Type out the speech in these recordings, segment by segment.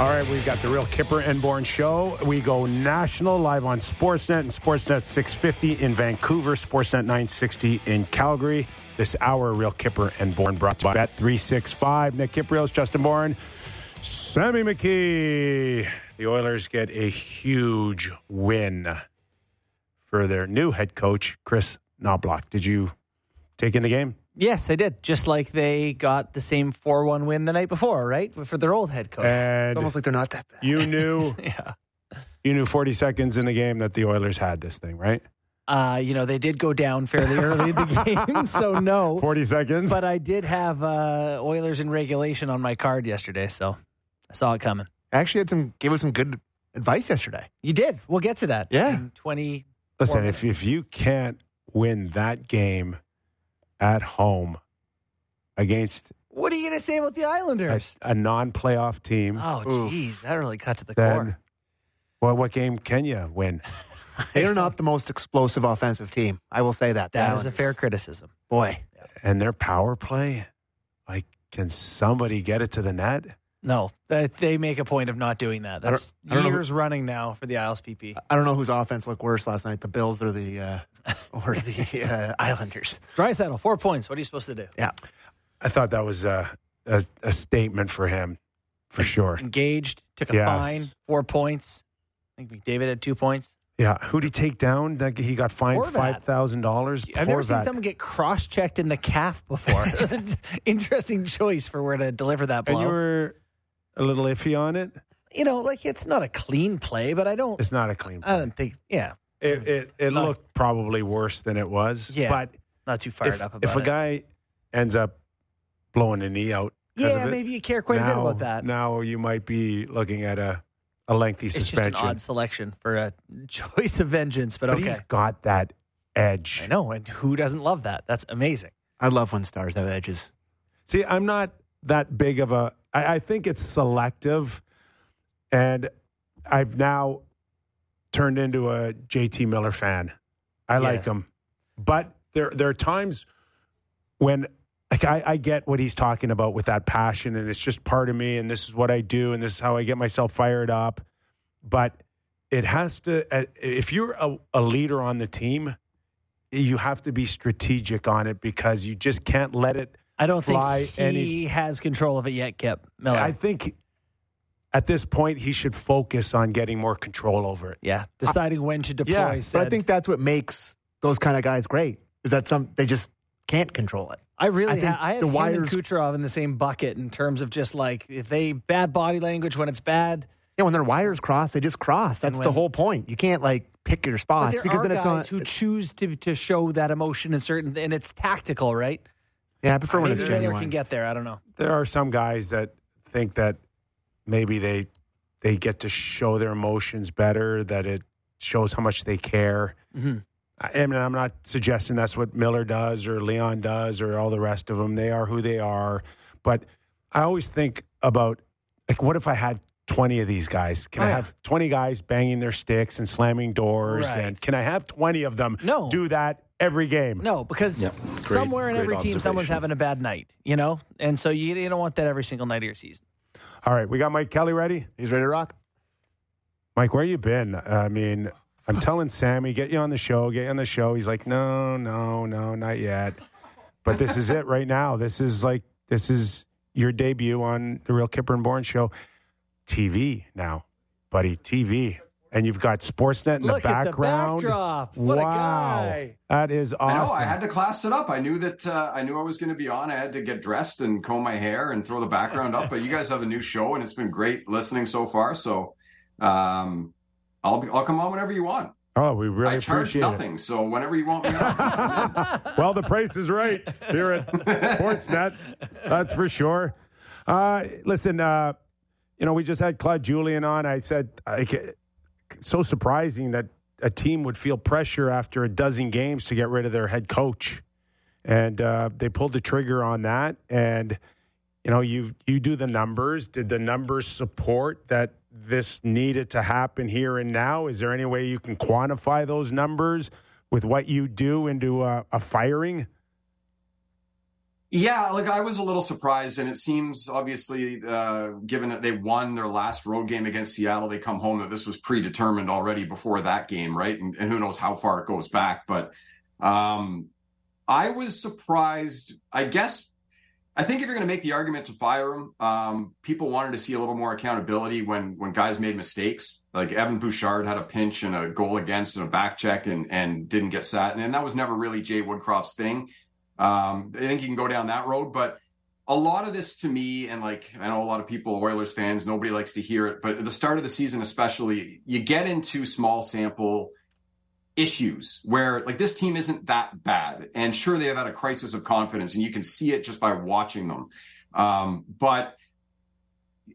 All right, we've got the real Kipper and Bourne show. We go national live on Sportsnet and Sportsnet 650 in Vancouver, Sportsnet 960 in Calgary. This hour, real Kipper and Bourne brought to you Bet 365. Nick Kypreos, Justin Bourne, Sammy McKee. The Oilers get a huge win for their new head coach, Kris Knoblauch. Did you take in the game? Yes, I did. Just like they got the same 4 1 win the night before, right? For their old head coach. And It's almost like they're not that bad. you knew yeah. you knew 40 seconds in the game that the Oilers had this thing, right? Uh, you know, they did go down fairly early in the game, so no. 40 seconds. But I did have uh, Oilers in regulation on my card yesterday, so I saw it coming. I actually, had some gave us some good advice yesterday. You did. We'll get to that. Yeah. In 20. Listen, Four if if you can't win that game at home against What are you going to say about the a, Islanders? a non-playoff team, Oh, Oof. jeez. That really cut to the then core. well, what game can you win? They are not the most explosive offensive team. I will say that. The That is a fair criticism. boy. And their power play, like, can somebody get it to the net? No, that they make a point of not doing that. I don't- That's I don't know who- years running now for the Isles PP. I don't know whose offense looked worse last night, the Bills or the uh, or the uh, Islanders. Draisaitl, four points. What are you supposed to do? Yeah, I thought that was a a, a statement for him, for sure. Engaged, took a Yes. fine, four points. I think McDavid had two points. Yeah, who'd he take down? Like, He got fined Horvat. five thousand dollars. I've never seen someone get cross checked in the calf before. Interesting choice for where to deliver that blow. And you were a little iffy on it. you know, like it's not a clean play, but I don't. It's not a clean. I don't think. Yeah, It it, it No. looked probably worse than it was. Yeah, but not too fired if, up about if a it. guy ends up blowing a knee out, yeah, of it, maybe you care quite a bit about that. Now you might be looking at a a lengthy it's just suspension. an odd selection for a choice of vengeance, but, but okay. he's got that edge. I know, and who doesn't love that? That's amazing. I love when stars have edges. See, I'm not that big of a. I, I think it's selective, and I've now turned into a JT Miller fan. I like him, but there there are times when like I, I get what he's talking about with that passion, and it's just part of me, and this is what I do, and this is how I get myself fired up. But it has to. uh, If you're a, a leader on the team, you have to be strategic on it because you just can't let it I don't Fly think he any- has control of it yet, Kip Miller. I think at this point he should focus on getting more control over it. yeah, deciding when to deploy. Yes, But I think that's what makes those kind of guys great. Is that some they just can't control it. I really I think ha- I have the him and wires- Kucherov in the same bucket in terms of just like if they bad body language when it's bad. Yeah, when their wires cross, they just cross. That's the whole point. You can't like pick your But spots there because are then it's guys not. who choose to to show that emotion in certain and it's tactical, right? yeah, I prefer when it's genuine. can get there. I don't know. There are some guys that think that maybe they they get to show their emotions better, that it shows how much they care. Mhm. I I mean, I'm not suggesting that's what Miller does or Leon does or all the rest of them. They are who they are. But I always think about like, what if I had 20 of these guys? Can Oh, I yeah. have 20 guys banging their sticks and slamming doors? Right. And can I have 20 of them No. do that every game? No, because Yep. Great- somewhere in great every team, someone's having a bad night, you know, and so you, you don't want that every single night of your season. All right, we got Mike Kelly ready. He's ready to rock. Mike, where you been? I mean, I'm telling Sammy, get you on the show, get you on the show. He's like, no, no, no, not yet. But this is it right now. This is like, this is your debut on the Real Kipper and Bourne show. TV now, buddy, TV. And you've got Sportsnet in Look the at the background. backdrop. What a wow. guy. That is awesome. I know. I had to class it up. I knew that uh, I knew I was going to be on. I had to get dressed and comb my hair and throw the background up. But you guys have a new show, and it's been great listening so far. So um, I'll be, I'll come on whenever you want. oh, we really I charge appreciate it. nothing, so whenever you want me on. well, the price is right here at Sportsnet. That's for sure. Uh, listen, uh, you know, we just had Claude Julien on. I said, I, so surprising that a team would feel pressure after a dozen games to get rid of their head coach, and uh, they pulled the trigger on that. And you know, you you do the numbers. Did the numbers support that this needed to happen here and now? Is there any way you can quantify those numbers with what you do into a, a firing? Yeah, like I was a little surprised, and it seems obviously, uh, given that they won their last road game against Seattle, they come home that this was predetermined already before that game, right? And, and who knows how far it goes back. But um, I was surprised. I guess I think if you're going to make the argument to fire him, um, people wanted to see a little more accountability when when guys made mistakes. Like Evan Bouchard had a pinch and a goal against and a back check and and didn't get sat, and, and that was never really Jay Woodcroft's thing. Um, I think you can go down that road, but a lot of this to me, and like I know a lot of people, Oilers fans, nobody likes to hear it, but at the start of the season, especially, you get into small sample issues where like this team isn't that bad, and sure they have had a crisis of confidence, and you can see it just by watching them. Um, but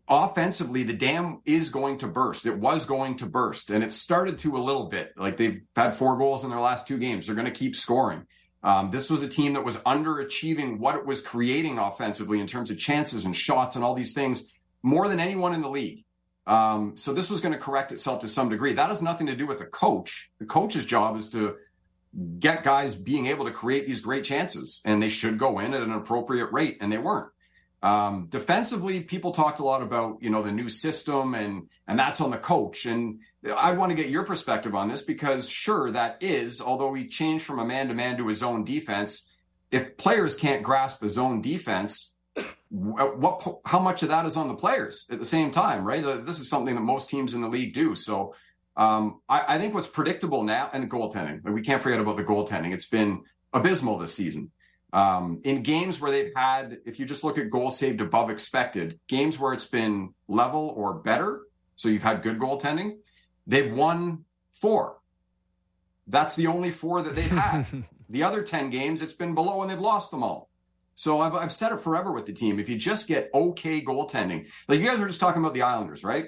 offensively, the dam is going to burst. It was going to burst, and it started to a little bit. Like they've had four goals in their last two games. They're going to keep scoring. Um, this was a team that was underachieving what it was creating offensively in terms of chances and shots and all these things more than anyone in the league. Um, so this was going to correct itself to some degree. That has nothing to do with the coach. The coach's job is to get guys being able to create these great chances, and they should go in at an appropriate rate, and they weren't. Um, defensively, people talked a lot about you know the new system, and and that's on the coach. And I want to get your perspective on this because sure that is, although he changed from a man to man to his own defense. If players can't grasp his own defense, what how much of that is on the players at the same time, right? This is something that most teams in the league do. So um, I, I, think what's predictable now and goaltending, we can't forget about the goaltending. It's been abysmal this season. Um, in games where they've had, if you just look at goals saved above expected, games where it's been level or better, so you've had good goaltending, they've won four. That's the only four that they've had. the other 10 games, it's been below and they've lost them all. So I've, I've said it forever with the team. If you just get okay goaltending, like you guys were just talking about the Islanders, right?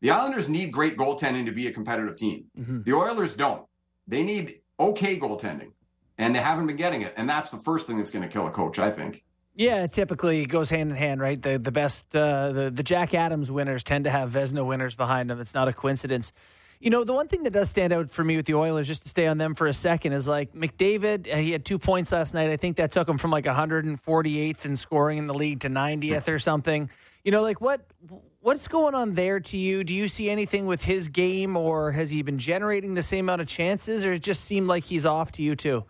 The Islanders need great goaltending to be a competitive team. Mm-hmm. The Oilers don't. They need okay goaltending and they haven't been getting it. And that's the first thing that's going to kill a coach, I think. Yeah, typically it goes hand in hand, right? The the best uh, the the Jack Adams winners tend to have Vezina winners behind them. It's not a coincidence. You know, the one thing that does stand out for me with the Oilers, just to stay on them for a second, is like McDavid. He had two points last night. I think that took him from like 148th in scoring in the league to 90th or something. You know, like what what's going on there to you? Do you see anything with his game, or has he been generating the same amount of chances, or it just seemed like he's off to you too?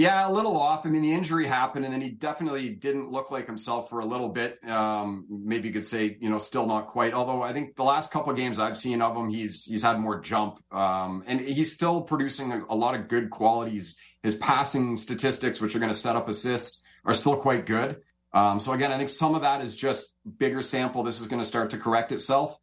Yeah, a little off. I mean, the injury happened, and then he definitely didn't look like himself for a little bit. Um, maybe you could say, you know, still not quite. Although I think the last couple of games I've seen of him, he's he's had more jump, um, and he's still producing a, a, lot of good qualities. His passing statistics, which are going to set up assists, are still quite good. Um, so again, I think some of that is just bigger sample. This is going to start to correct itself.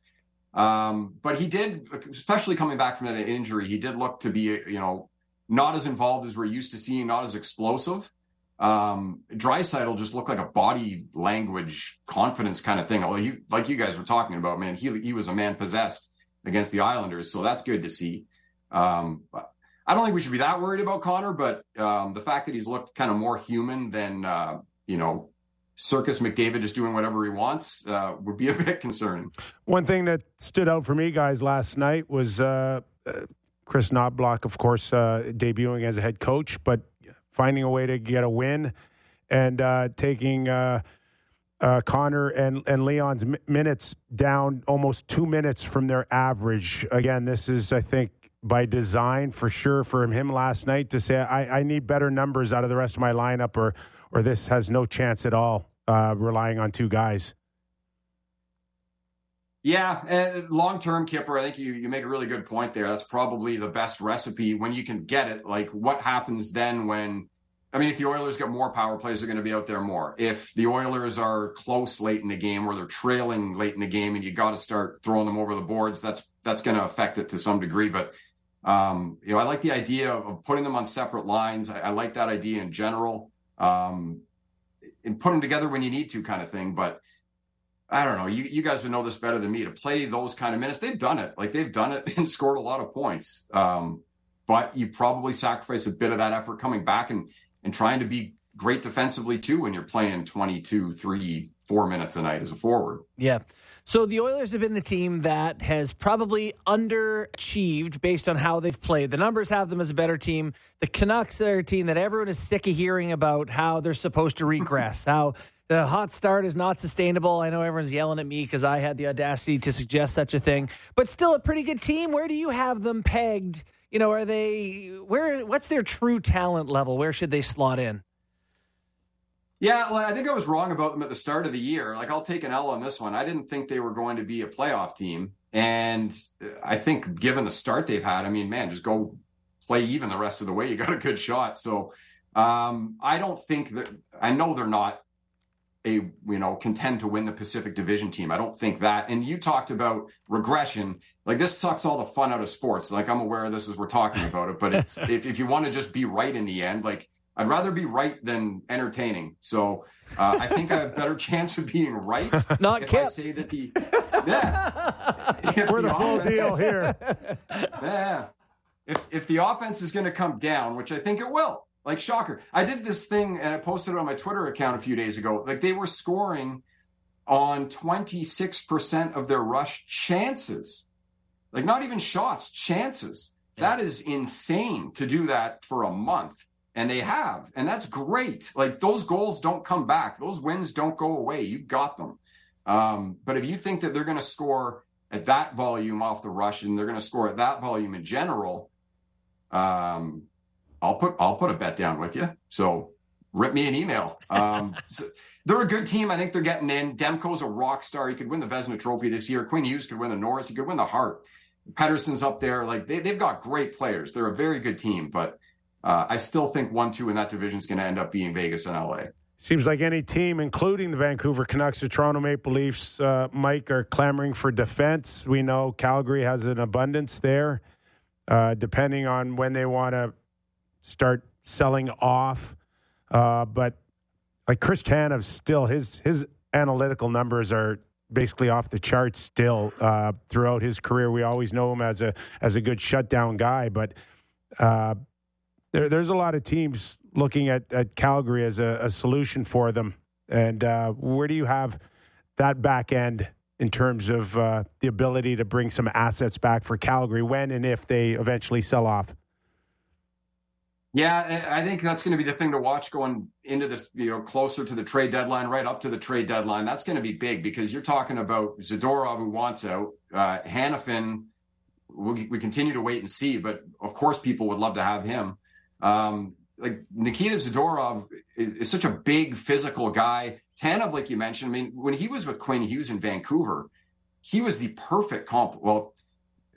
Um, but he did, especially coming back from that injury, he did look to be, you know, not as involved as we're used to seeing, not as explosive. Um, Draisaitl just looked like a body language confidence kind of thing. Although he, like you guys were talking about, man, he he was a man possessed against the Islanders, so that's good to see. Um, I don't think we should be that worried about Connor, but um, the fact that he's looked kind of more human than uh, you know Circus McDavid just doing whatever he wants uh, would be a bit concerning. One thing that stood out for me, guys, last night was uh, Kris Knoblauch, of course, uh, debuting as a head coach, but finding a way to get a win and uh, taking uh, uh Connor and, and Leon's m- minutes down almost two minutes from their average. Again, this is, I think, by design for sure for him last night to say, I, I need better numbers out of the rest of my lineup, or, or this has no chance at all, uh, relying on two guys. Yeah, long term, Kipper, I think you, you make a really good point there. That's probably the best recipe when you can get it. Like, what happens then when, I mean, if the Oilers get more power plays, they're going to be out there more. If the Oilers are close late in the game or they're trailing late in the game and you got to start throwing them over the boards, that's that's going to affect it to some degree. But um, you know, I like the idea of putting them on separate lines. I, I like that idea in general. Um, and put them together when you need to, kind of thing. But I don't know. You, you guys would know this better than me to play those kind of minutes. They've done it. Like they've done it and scored a lot of points. Um, but you probably sacrifice a bit of that effort coming back and, and trying to be great defensively too when you're playing 22, three, four minutes a night as a forward. Yeah. So the Oilers have been the team that has probably underachieved based on how they've played. The numbers have them as a better team. The Canucks are a team that everyone is sick of hearing about how they're supposed to regress, how the hot start is not sustainable. I know everyone's yelling at me because I had the audacity to suggest such a thing, but still a pretty good team. Where do you have them pegged? You know, are they where? What's their true talent level? Where should they slot in? Yeah, well, I think I was wrong about them at the start of the year. Like, I'll take an L on this one. I didn't think they were going to be a playoff team. And I think given the start they've had, I mean, man, just go play even the rest of the way. You got a good shot. So um, I don't think that, I know they're not a, you know, contend to win the Pacific Division team. I don't think that. And you talked about regression. Like, this sucks all the fun out of sports. Like, I'm aware of this as we're talking about it. But it's, if, if you want to just be right in the end, like, I'd rather be right than entertaining. So uh, I think I have a better chance of being right. Not if Kip. I say that the yeah, We're the full offense- deal here. Yeah, if if the offense is going to come down, which I think it will, like shocker. I did this thing and I posted it on my Twitter account a few days ago. Like they were scoring on twenty six percent of their rush chances, like not even shots, chances. That is insane to do that for a month and they have and that's great like those goals don't come back those wins don't go away you've got them um, but if you think that they're going to score at that volume off the rush and they're going to score at that volume in general um, i'll put i'll put a bet down with you. So rip me an email. Um, so they're a good team. I think they're getting in. Demko's a rock star. He could win the Vezina trophy this year. Quinn hughes could win the norris. He could win the hart. Pettersson's up there. Like they, they've got great players. They're a very good team but uh, I still think one two in that division is going to end up being Vegas and LA. Seems like any team, including the Vancouver Canucks the Toronto Maple Leafs, uh, Mike, are clamoring for defense. We know Calgary has an abundance there, uh, depending on when they want to start selling off. Uh, but like Chris Tanev, still his his analytical numbers are basically off the charts. Still uh, throughout his career, we always know him as a as a good shutdown guy, but. Uh, there, there's a lot of teams looking at, at Calgary as a, a solution for them. And uh, where do you have that back end in terms of uh, the ability to bring some assets back for Calgary when and if they eventually sell off? Yeah, I think that's going to be the thing to watch going into this, you know, closer to the trade deadline, right up to the trade deadline. That's going to be big because you're talking about Zadorov who wants out, uh, Hanifin. We, we continue to wait and see, but of course, people would love to have him. Um, like Nikita Zadorov is, is, such a big physical guy. Tanev, like you mentioned, I mean, when he was with Quinn Hughes in Vancouver, he was the perfect comp. Well,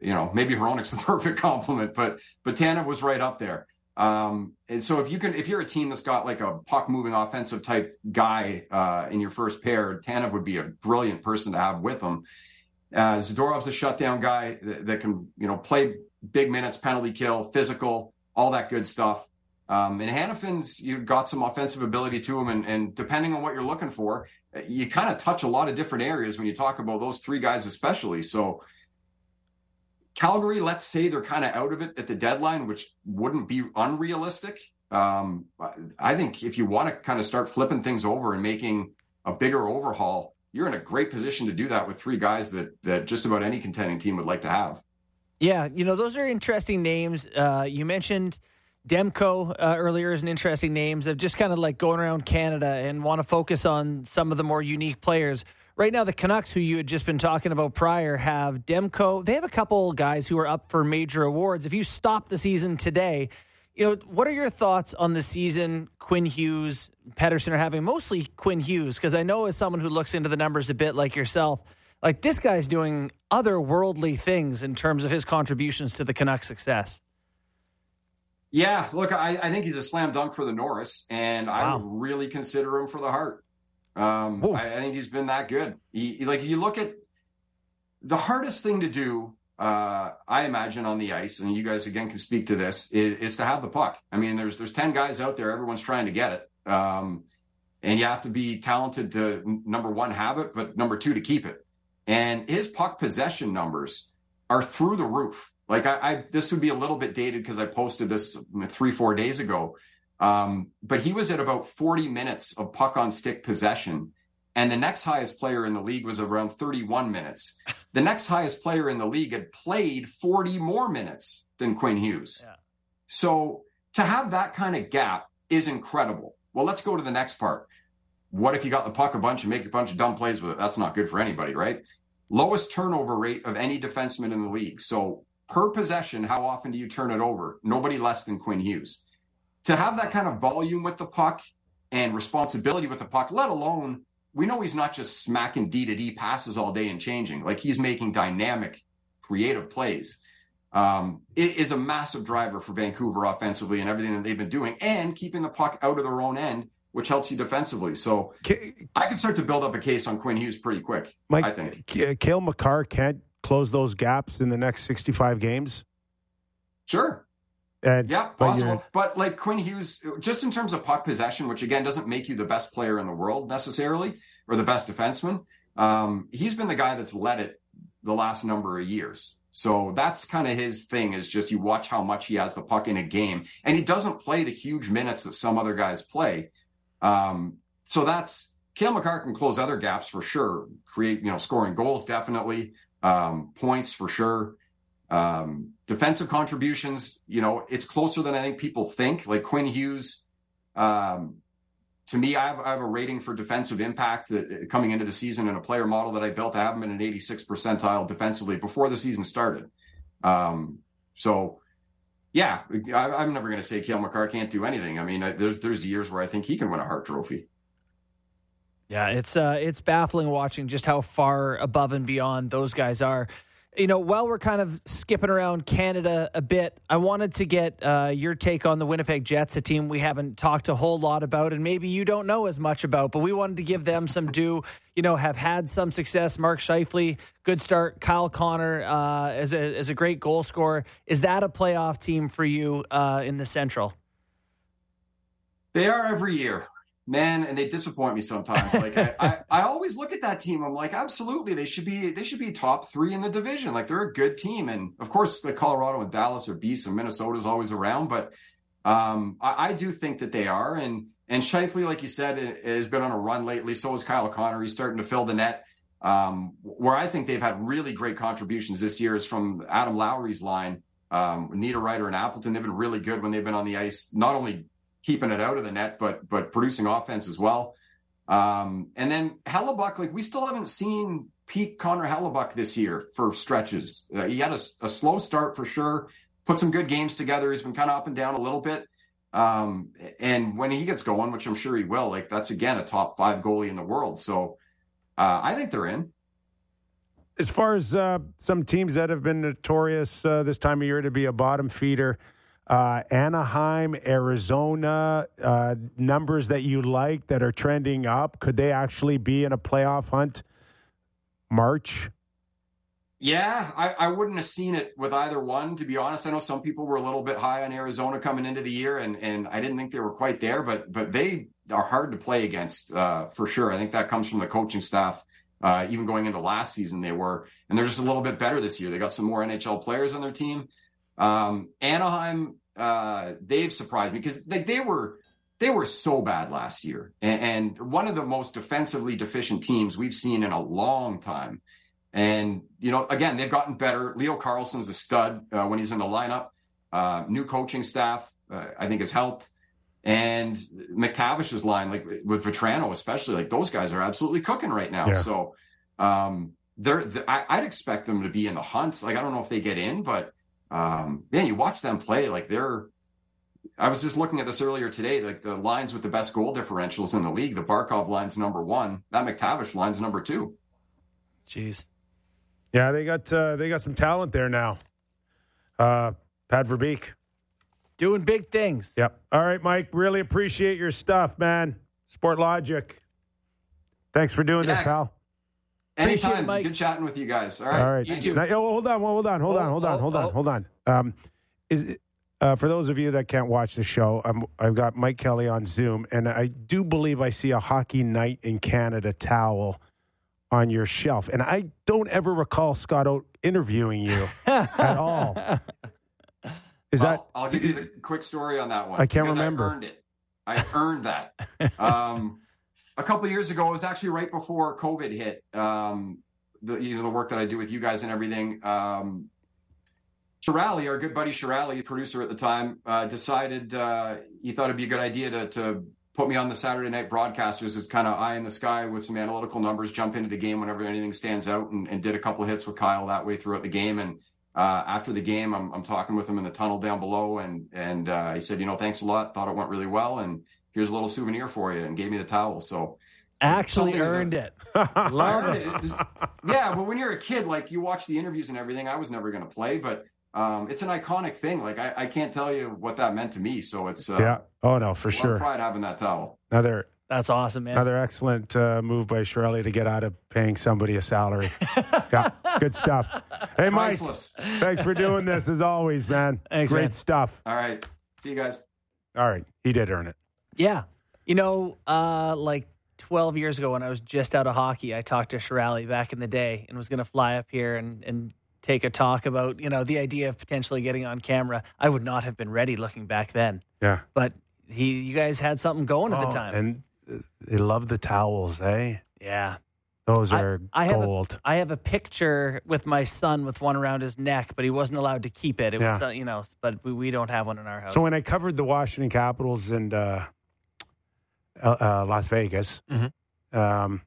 you know, maybe Hronek's the perfect compliment, but but Tanev was right up there. Um, and so if you can, if you're a team that's got like a puck moving offensive type guy uh, in your first pair, Tanev would be a brilliant person to have with them. Uh, Zadorov's a shutdown guy that, that can, you know, play big minutes, penalty kill, physical all that good stuff. Um, and Hanifin's you've got some offensive ability to him, and, and depending on what you're looking for, you kind of touch a lot of different areas when you talk about those three guys, especially. So, Calgary, let's say they're kind of out of it at the deadline, which wouldn't be unrealistic. Um, I think if you want to kind of start flipping things over and making a bigger overhaul, you're in a great position to do that with three guys that that just about any contending team would like to have. Yeah, you know, those are interesting names. Uh, you mentioned Demko uh, earlier as an interesting names of just kind of like going around Canada and want to focus on some of the more unique players. Right now, the Canucks, who you had just been talking about prior, have Demko. They have a couple guys who are up for major awards. If you stop the season today, you know, what are your thoughts on the season Quinn Hughes, Pettersson are having? Mostly Quinn Hughes, because I know as someone who looks into the numbers a bit like yourself, like this guy's doing otherworldly things in terms of his contributions to the Canucks' success. Yeah, look, I, I think he's a slam dunk for the Norris, and I would really consider him for the Hart. Um, I, I think he's been that good. He, he- like, you look at the hardest thing to do, uh, I imagine on the ice, and you guys again can speak to this, is, is to have the puck. I mean, there's there's ten guys out there, everyone's trying to get it, um, and you have to be talented to number one have it, but number two to keep it. And his puck possession numbers are through the roof. Like I, I this would be a little bit dated because I posted this three, four days ago. Um, but he was at about 40 minutes of puck on stick possession and the next highest player in the league was around 31 minutes. The next highest player in the league had played 40 more minutes than Quinn Hughes. Yeah. So to have that kind of gap is incredible. Well, let's go to the next part. What if you got the puck a bunch and make a bunch of dumb plays with it? That's not good for anybody, right? Lowest turnover rate of any defenseman in the league. So per possession, how often do you turn it over? Nobody less than Quinn Hughes. To have that kind of volume with the puck and responsibility with the puck, let alone we know he's not just smacking D to D passes all day and changing. Like he's making dynamic, creative plays. Um, it is a massive driver for Vancouver offensively and everything that they've been doing, and keeping the puck out of their own end, which helps you defensively. So I can start to build up a case on Quinn Hughes pretty quick. Mike, I think. K- Cale Makar can't close those gaps in the next 65 games. Sure. And Yeah, but possible. you're- But like Quinn Hughes, just in terms of puck possession, which again doesn't make you the best player in the world necessarily or the best defenseman, um, he's been the guy that's led it the last number of years. So that's kind of his thing is just you watch how much he has the puck in a game, and he doesn't play the huge minutes that some other guys play. Um, so that's Cale Makar can close other gaps for sure, create you know scoring goals definitely, um, points for sure. Um, defensive contributions, you know, it's closer than I think people think. Like Quinn Hughes, um, to me, I have, I have a rating for defensive impact that, coming into the season in a player model that I built. I have him in an 86 percentile defensively before the season started. Um, so, yeah, I, I'm never going to say Cale Makar can't do anything. I mean, I, there's there's years where I think he can win a Hart Trophy. Yeah, it's uh, it's baffling watching just how far above and beyond those guys are. You know, while we're kind of skipping around Canada a bit, I wanted to get uh, your take on the Winnipeg Jets, a team we haven't talked a whole lot about, and maybe you don't know as much about, but we wanted to give them some due. You know, have had some success. Mark Scheifele, good start. Kyle Connor uh, as a a great goal scorer. Is that a playoff team for you uh, in the Central? They are every year, man, and they disappoint me sometimes. Like I, I, I always look at that team. I'm like, absolutely, they should be they should be top three in the division. Like they're a good team, and of course, the Colorado and Dallas are beasts, and Minnesota's always around. But um, I, I do think that they are, and and Scheifele, like you said, has been on a run lately. So is Kyle Connor. He's starting to fill the net. Um, where I think they've had really great contributions this year is from Adam Lowry's line. Um, Niederreiter and Appleton, they've been really good when they've been on the ice, not only keeping it out of the net, but but producing offense as well. Um, and then Hellebuyck, like we still haven't seen peak Connor Hellebuyck this year for stretches. Uh, he had a, a, slow start for sure. Put some good games together. He's been kind of up and down a little bit. Um, and when he gets going, which I'm sure he will, like that's again a top five goalie in the world. So uh, I think they're in. As far as uh, some teams that have been notorious uh, this time of year to be a bottom feeder, uh, Anaheim, Arizona, uh, numbers that you like that are trending up, could they actually be in a playoff hunt March? Yeah, I, I wouldn't have seen it with either one, to be honest. I know some people were a little bit high on Arizona coming into the year, and, and I didn't think they were quite there, but but they are hard to play against uh, for sure. I think that comes from the coaching staff. Uh, even going into last season, they were, and they're just a little bit better this year. They got some more NHL players on their team. Um, Anaheim, uh, they've surprised me because they, they were they were so bad last year, and, and one of the most defensively deficient teams we've seen in a long time. And, you know, again, they've gotten better. Leo Carlsson's a stud uh, when he's in the lineup. Uh, new coaching staff, uh, I think, has helped. And McTavish's line, like with Vatrano, especially, like those guys are absolutely cooking right now. Yeah. So um, they're, I, I'd expect them to be in the hunt. Like, I don't know if they get in, but um, man, you watch them play, like they're. I was just looking at this earlier today. Like the lines with the best goal differentials in the league, the Barkov line's number one. That McTavish line's number two. Jeez. Yeah, they got uh, they got some talent there now. Uh, Pat Verbeek. Doing big things. Yep. All right, Mike. Really appreciate your stuff, man. Sportlogiq. Thanks for doing this, pal. Appreciate it, Anytime. Mike. Good chatting with you guys. All right. All right. Thank you. Now, yo, hold on, hold on, hold Oh, on, hold on, oh, hold on, oh. hold on. Um, is uh, for those of you that can't watch the show, I'm, I've got Mike Kelly on Zoom, and I do believe I see a Hockey Night in Canada towel on your shelf, and I don't ever recall Scott Oake interviewing you at all. Is that? I'll, I'll give you the quick story on that one. I can't remember. I earned it. I earned that. um, a couple years ago, it was actually right before COVID hit. Um, the you know the work that I do with you guys and everything. Um, Sherali, our good buddy Sherali, producer at the time, uh, decided uh, he thought it'd be a good idea to, to put me on the Saturday night broadcasters as kind of eye in the sky with some analytical numbers, jump into the game whenever anything stands out, and, and did a couple hits with Kyle that way throughout the game. And uh, after the game, I'm, I'm talking with him in the tunnel down below, and and uh, he said, you know, thanks a lot. Thought it went really well, and here's a little souvenir for you, and gave me the towel. So Actually Something is a- earned it. I Love it. it. It was- yeah, but when you're a kid, like you watch the interviews and everything, I was never going to play, but um, it's an iconic thing. Like I, I can't tell you what that meant to me. So it's uh, yeah. Oh no, for a lot of sure. pride having that towel. Another That's awesome, man. another excellent uh, move by Sherali to get out of paying somebody a salary. yeah, good stuff. Hey, Mike, Priceless. thanks for doing this as always, man. Thanks, Great man. stuff. All right, see you guys. All right, he did earn it. Yeah. You know, uh, like 12 years ago when I was just out of hockey, I talked to Sherali back in the day and was going to fly up here and, and take a talk about, you know, the idea of potentially getting on camera. I would not have been ready looking back then. Yeah. But he, you guys had something going at Oh, the time. and uh, they love the towels, eh? yeah. Those I- are I have a- gold. I have a picture with my son with one around his neck, but he wasn't allowed to keep it. It was, Yeah. uh, you know, but we, we don't have one in our house. So when I covered the Washington Capitals and uh, uh, uh, Las Vegas, Mhm. um,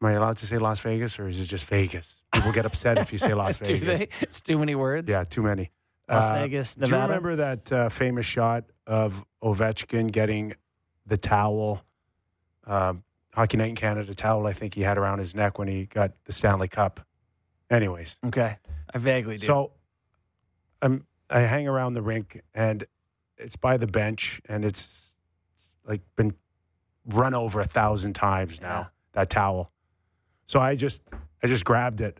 am I allowed to say Las Vegas or is it just Vegas? People get upset if you say Las Vegas. they? It's too many words. Yeah, too many. Las Uh, Vegas, Do you remember that uh, famous shot of Ovechkin getting the towel, um, Hockey Night in Canada towel? I think he had around his neck when he got the Stanley Cup. Anyways, Okay. I vaguely do. so I'm I hang around the rink and it's by the bench and it's like been run over a thousand times now Yeah. that towel. So I just I just grabbed it.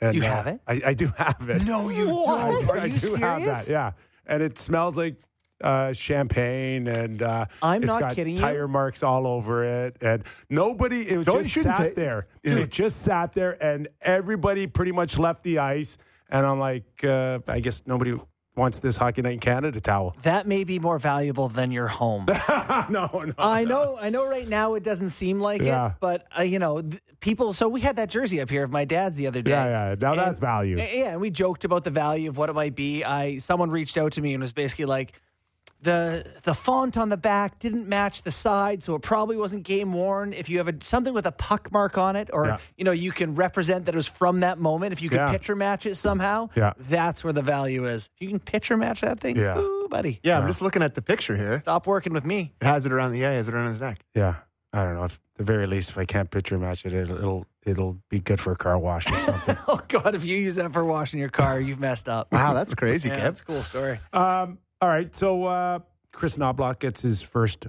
And, You uh, have it? I, I do have it. No, you I, don't. Are I you do have serious? that. Yeah, and it smells like uh, champagne, and uh, I'm it's not got kidding you. tire marks all over it, and nobody. It was Don't- just sat they- there. Yeah. It just sat there, and everybody pretty much left the ice. And I'm like, uh, I guess nobody wants this Hockey Night in Canada towel. That may be more valuable than your home. no, no. I know, I know. Right now, it doesn't seem like Yeah. it, but uh, you know, th- people. So we had that jersey up here of my dad's the other day. Yeah, yeah. Now And- that's value. Yeah, and we joked about the value of what it might be. I someone reached out to me and was basically like, the the font on the back didn't match the side, so it probably wasn't game worn. If you have a, something with a puck mark on it, or Yeah. you know, you can represent that it was from that moment. If you can Yeah. picture match it somehow, Yeah. that's where the value is. If you can picture match that thing, Yeah. ooh, buddy, Yeah, I'm just looking at the picture here. stop working with me. It has it around the yeah, it has it around his neck. Yeah, I don't know. If, at the very least, if I can't picture match it, it'll it'll, it'll be good for a car wash or something. Oh God, if you use that for washing your car, you've messed up. Wow, that's crazy, Yeah, Kev. that's a cool story. Um, all right. So uh, Kris Knoblauch gets his first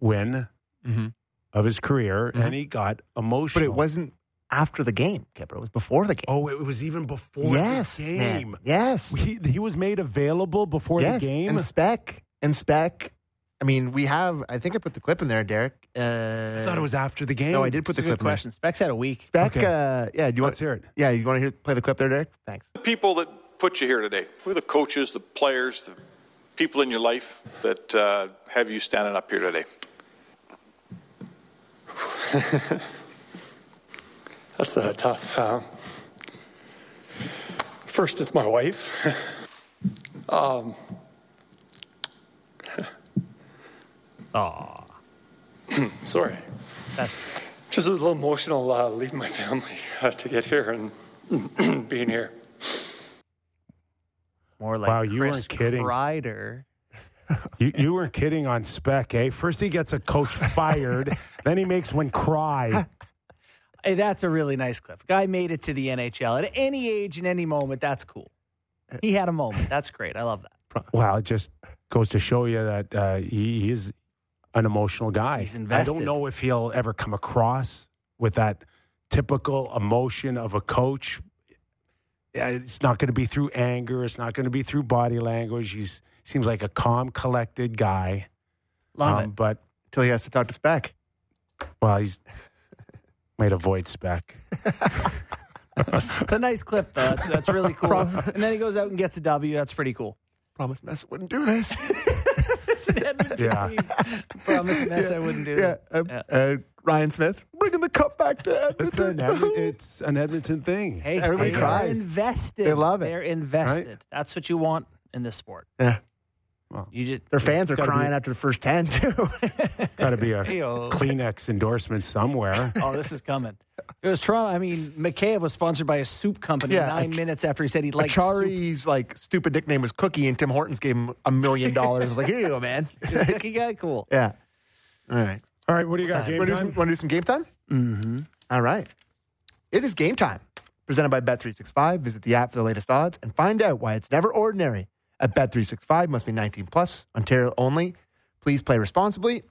win hmm of his career, Mhm. and he got emotional. But it wasn't after the game, Kipper. It was before the game. Oh, it was even before yes, the man. game. Yes, He, he was made available before yes. the game. And spec and spec. I mean, we have. I think I put the clip in there, Derek. Uh, I thought it was after the game. No, I did put That's the good clip in there. question. Specs had a week. Spec. Okay. Uh, yeah. Do you want? Let's hear it. Yeah, you want to hear, play the clip there, Derek? Thanks. The people that put you here today? Who are the coaches, the players, the people in your life that uh, have you standing up here today? That's uh, tough. Uh, first, it's my wife. um, Aw, sorry. that's Just a little emotional uh, leaving my family uh, to get here and being here. More like Wow, you Chris weren't kidding. Kreider. You, you weren't kidding on spec, eh? First he gets a coach fired, then he makes one cry. Hey, that's a really nice clip. Guy made it to the NHL at any age in any moment. That's cool. He had a moment. That's great. I love that. Wow, it just goes to show you that uh, he, he is an emotional guy. He's invested. I don't know if he'll ever come across with that typical emotion of a coach. Yeah, It's not going to be through anger. It's not going to be through body language. He's seems like a calm, collected guy. Love Um, it. But Till he has to talk to spec. well, he's might avoid spec. It's a nice clip, though. That's, that's really cool. and then he goes out and gets a W. That's pretty cool. Promise Mess wouldn't do this. it's an Edmonton Yeah. team. Promise a mess I wouldn't do Yeah, that. uh, uh, Ryan Smyth bringing the cup back to It's Edmonton. an, Edmon- it's an Edmonton thing. Hey, Everybody they cries. are invested. They love it. They're invested. That's what you want in this sport. yeah, You just their fans are Gotta be- crying after the first ten too. Got to be a Hey-o. Kleenex endorsement somewhere. Oh, this is coming. It was Toronto. I mean, McKayev was sponsored by a soup company Yeah, nine Ach- minutes after he said he liked soup. Achari's like stupid nickname was Cookie, and Tim Hortons gave him a million dollars. It's like, here you go, man. Cookie guy, cool. yeah. All right. All right, what do you got? time. Game Want to do time? wanna do some game time? Mm-hmm. All right. It is game time. Presented by Bet365. Visit the app for the latest odds and find out why it's never ordinary. At Bet365, must be 19 plus, Ontario only. Please play responsibly.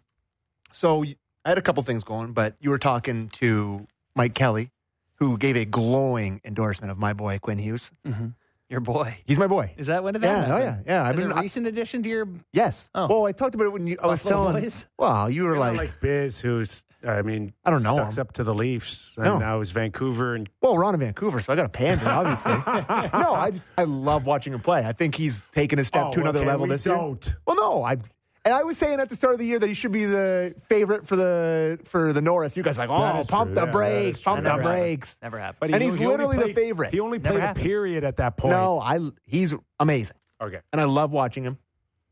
So I had a couple things going, but you were talking to Mike Kelly, who gave a glowing endorsement of my boy Quinn Hughes. Mm-hmm. Your boy. He's my boy. Is that when did Yeah, oh yeah, yeah. I've Is been it a recent addition to your yes. Oh. Well, I talked about it when you, I was Buffalo telling. Boys? Well, you were like, like Biz, who's I mean, I don't know sucks him. up to the Leafs, and No. now is Vancouver, and Well, we're on in Vancouver, so I got to pander, obviously. no, I just I love watching him play. I think he's taken a step Oh, to another okay, level we this year. don't. Well, no, I and I was saying at the start of the year that he should be the favorite for the for the Norris. You guys are like, oh, pump true. the Yeah, brakes, pump the brakes. Never happened. but And he's he only literally the favorite. He only Never played a happened. period at that point. No, I he's amazing, Okay. and I love watching him.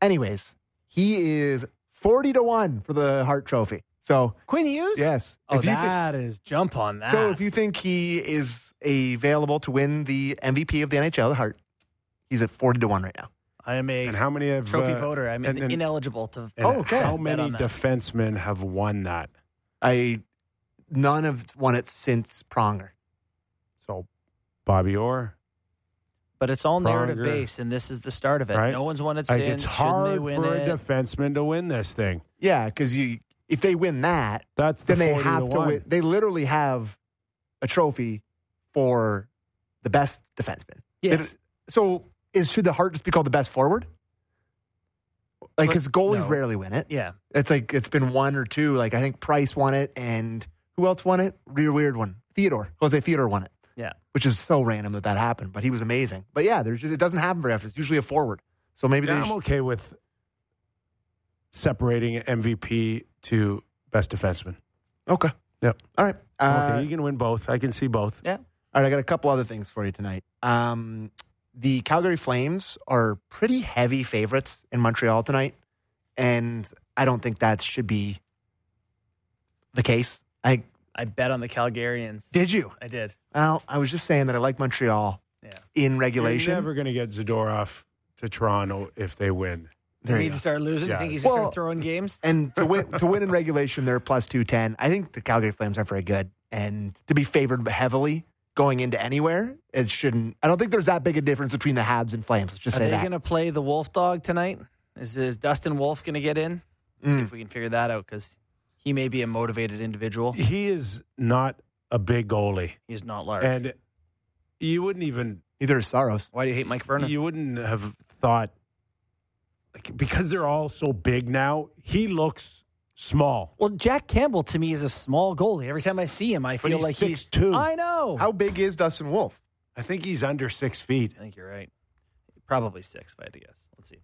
Anyways, he is forty to one for the Hart Trophy. So Quinn Hughes? yes, Oh, if you think- that is jump on that. So if you think he is available to win the MVP of the NHL, the Hart, he's at forty to one right now. I am a And how many have trophy uh, voter. I'm and- and- ineligible to. and Oh, okay. How many on defensemen have won that? I none have won it since Pronger. So, Bobby Orr. But it's all narrative Pronger. based, and this is the start of it. Right. No one's won it Like since. it's Shouldn't they hard win for it? a defenseman to win this thing. Yeah, because you if they win that, That's the then they have to one. win. They literally have a trophy for the best defenseman. Yes. It- so is should the heart just be called the best forward? Like, But- because goalies no. rarely win it. yeah. It's like it's been one or two. Like I think Price won it, and who else won it? Real weird one. Theodore, Jose Theodore won it. Yeah. which is so random that that happened, but he was amazing. But yeah, there's just, it doesn't happen very often. It's usually a forward. So maybe Yeah. I'm should- okay with separating MVP to best defenseman. okay. Yep. All right. Uh, okay, you can win both. I can see both. Yeah. All right, I got a couple other things for you tonight. Um, the Calgary Flames are pretty heavy favorites in Montreal tonight, and I don't think that should be the case. I I bet on the Calgarians. did you? I did. Well, I was just saying that I like Montreal Yeah. in regulation, You're never going to get Zadorov to Toronto if they win. They need to start losing. Yeah. You think he's Well- just throwing games? And to win to win in regulation, they're plus two ten. I think the Calgary Flames are very good, and to be favored heavily going into anywhere, it shouldn't. I don't think there's that big a difference between the Habs and Flames. Let's just Are say they that. going to play the Wolf Dog tonight? Is, is Dustin Wolf going to get in? Mm. If we can figure that out, because he may be a motivated individual. He is not a big goalie, He's not large. and you wouldn't even Neither is Saros. Why do you hate Mike Vernon? you wouldn't have thought like, because they're all so big now. He looks small. well, Jack Campbell to me is a small goalie. Every time I see him, I But feel he's like he's two. I know. How big is Dustin Wolf? I think he's under six feet. I think you're right. Probably six, if I had to guess. Let's see.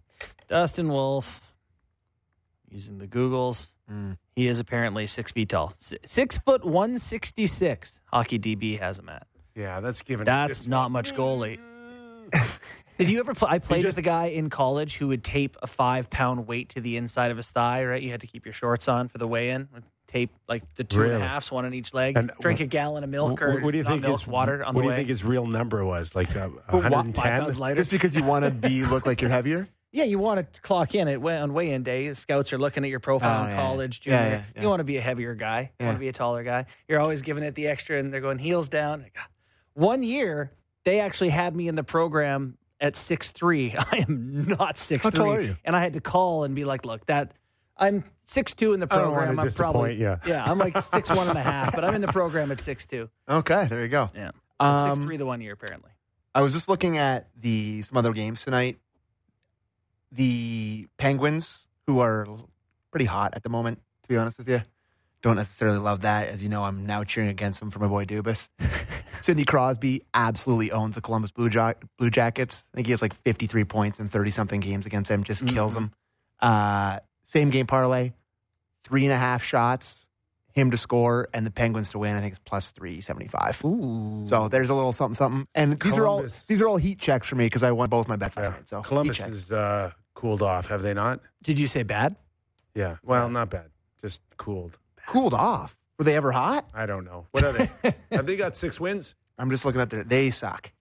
Dustin Wolf, using the Googles. Mm. He is apparently six feet tall. Six foot one sixty six. Hockey DB has him at. Yeah, that's given. That's this- not much goalie. Did you ever play? I played just- with a guy in college who would tape a five pound weight to the inside of his thigh. Right, you had to keep your shorts on for the weigh in. Tape like the two and a Really? halves, one on each leg. And Drink wh- a gallon of milk or what do you not think milk, his water on What the do you way. think his real number was? Like uh, 110. Five lighter. Just because you want to be look like you're heavier? Yeah, you want to clock in at on weigh-in day. Scouts are looking at your profile Oh, in yeah. college, Yeah, junior. yeah, yeah. You want to be a heavier guy. You Yeah. want to be a taller guy. You're always giving it the extra, and they're going heels down. One year, they actually had me in the program at six three. I am not six three, tall are you? and I had to call and be like, "Look, that I'm six two in the I don't program. wanna I'm probably disappoint ya. yeah, I'm like six one and a half, but I'm in the program at six two. Okay, there you go. Yeah, Um, six three the one year apparently. I was just looking at the some other games tonight. The Penguins, who are pretty hot at the moment, to be honest with you, don't necessarily love that. As you know, I'm now cheering against them for my boy Dubas. Sidney Crosby absolutely owns the Columbus Blue, ja- Blue Jackets. I think he has like 53 points in 30 something games against them, just kills them. Uh, same game parlay, three and a half shots, him to score, and the Penguins to win. I think it's plus three seventy five. Ooh. So there's a little something something. And these are all these are all heat checks for me because I won both my bets last Yeah. night. So Columbus checks. has uh, cooled off, have they not? Did you say bad? Yeah. Well, not bad. Just cooled. cooled off. Were they ever hot? I don't know. What are they? have they got six wins? I'm just looking at their. They suck.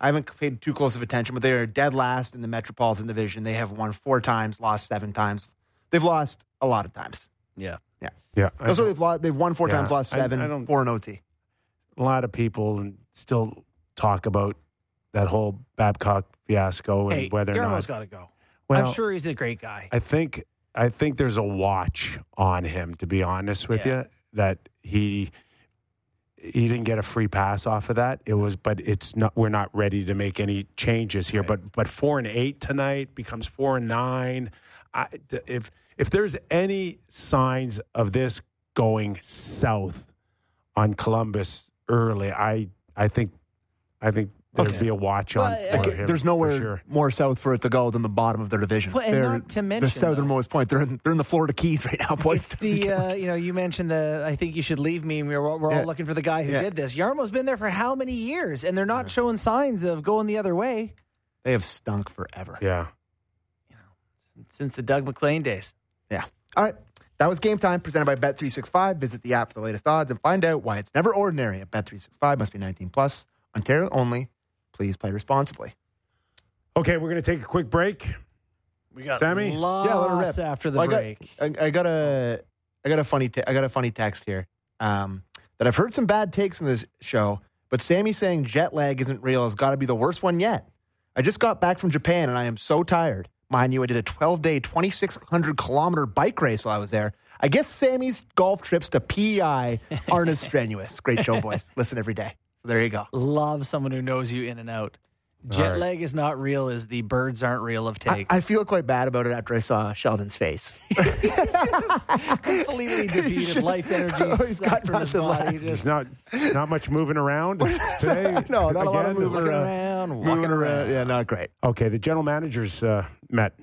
I haven't paid too close of attention, but they are dead last in the Metropolitan Division. They have won four times, lost seven times. They've lost a lot of times. Yeah. Yeah. Yeah. Also, oh, they've lost, they've won four Yeah, times, lost seven, I don't- four in OT. a lot of people still talk about that whole Babcock fiasco and Hey, whether or Jarmo's not. got to go. Well, I'm sure he's a great guy. I think I think there's a watch on him. To be honest with Yeah. you, that he he didn't get a free pass off of that. It was, but it's not. We're not ready to make any changes here. But but four and eight tonight becomes four and nine. I, if if there's any signs of this going south on Columbus early, I I think I think there'd Okay. be a watch on I- for Okay, him. there's for nowhere sure. more south for it to go than the bottom of their division. Well, and they're not to the mention, southernmost point. They're in, they're in the Florida Keys right now, boys. It's the uh, you know you mentioned the I think you should leave me. We're, we're Yeah. all looking for the guy who Yeah. did this. Jarmo's been there for how many years, and they're not showing signs of going the other way they have stunk forever. Yeah. you know, since the Doug MacLean days. Yeah. All right. That was game time presented by Bet365. Visit the app for the latest odds and find out why it's never ordinary at Bet365. Must be 19 plus. Ontario only. Please play responsibly. Okay, we're going to take a quick break. We got Sammy? lots Yeah, let her rip. after the Well, I got- break. I, I got a I got a funny te- I got a funny text here um, that I've heard some bad takes in this show, but Sammy saying jet lag isn't real has got to be the worst one yet. I just got back from Japan and I am so tired. Mind you, I did a 12 day, 2,600 kilometer bike race while I was there. I guess Sammy's golf trips to PEI aren't as strenuous. Great show, boys. Listen every day. So there you go. Love someone who knows you in and out. Jet right. lag is not real as the birds aren't real of I, takes. I feel quite bad about it after I saw Sheldon's face. completely defeated. Life energy Oh, he's got sucked from his nothing body. left. There's not not much moving around today. No, not a lot of Again? moving Looking around. around, walking Moving around. around. Yeah, not great. Okay, the general managers uh, met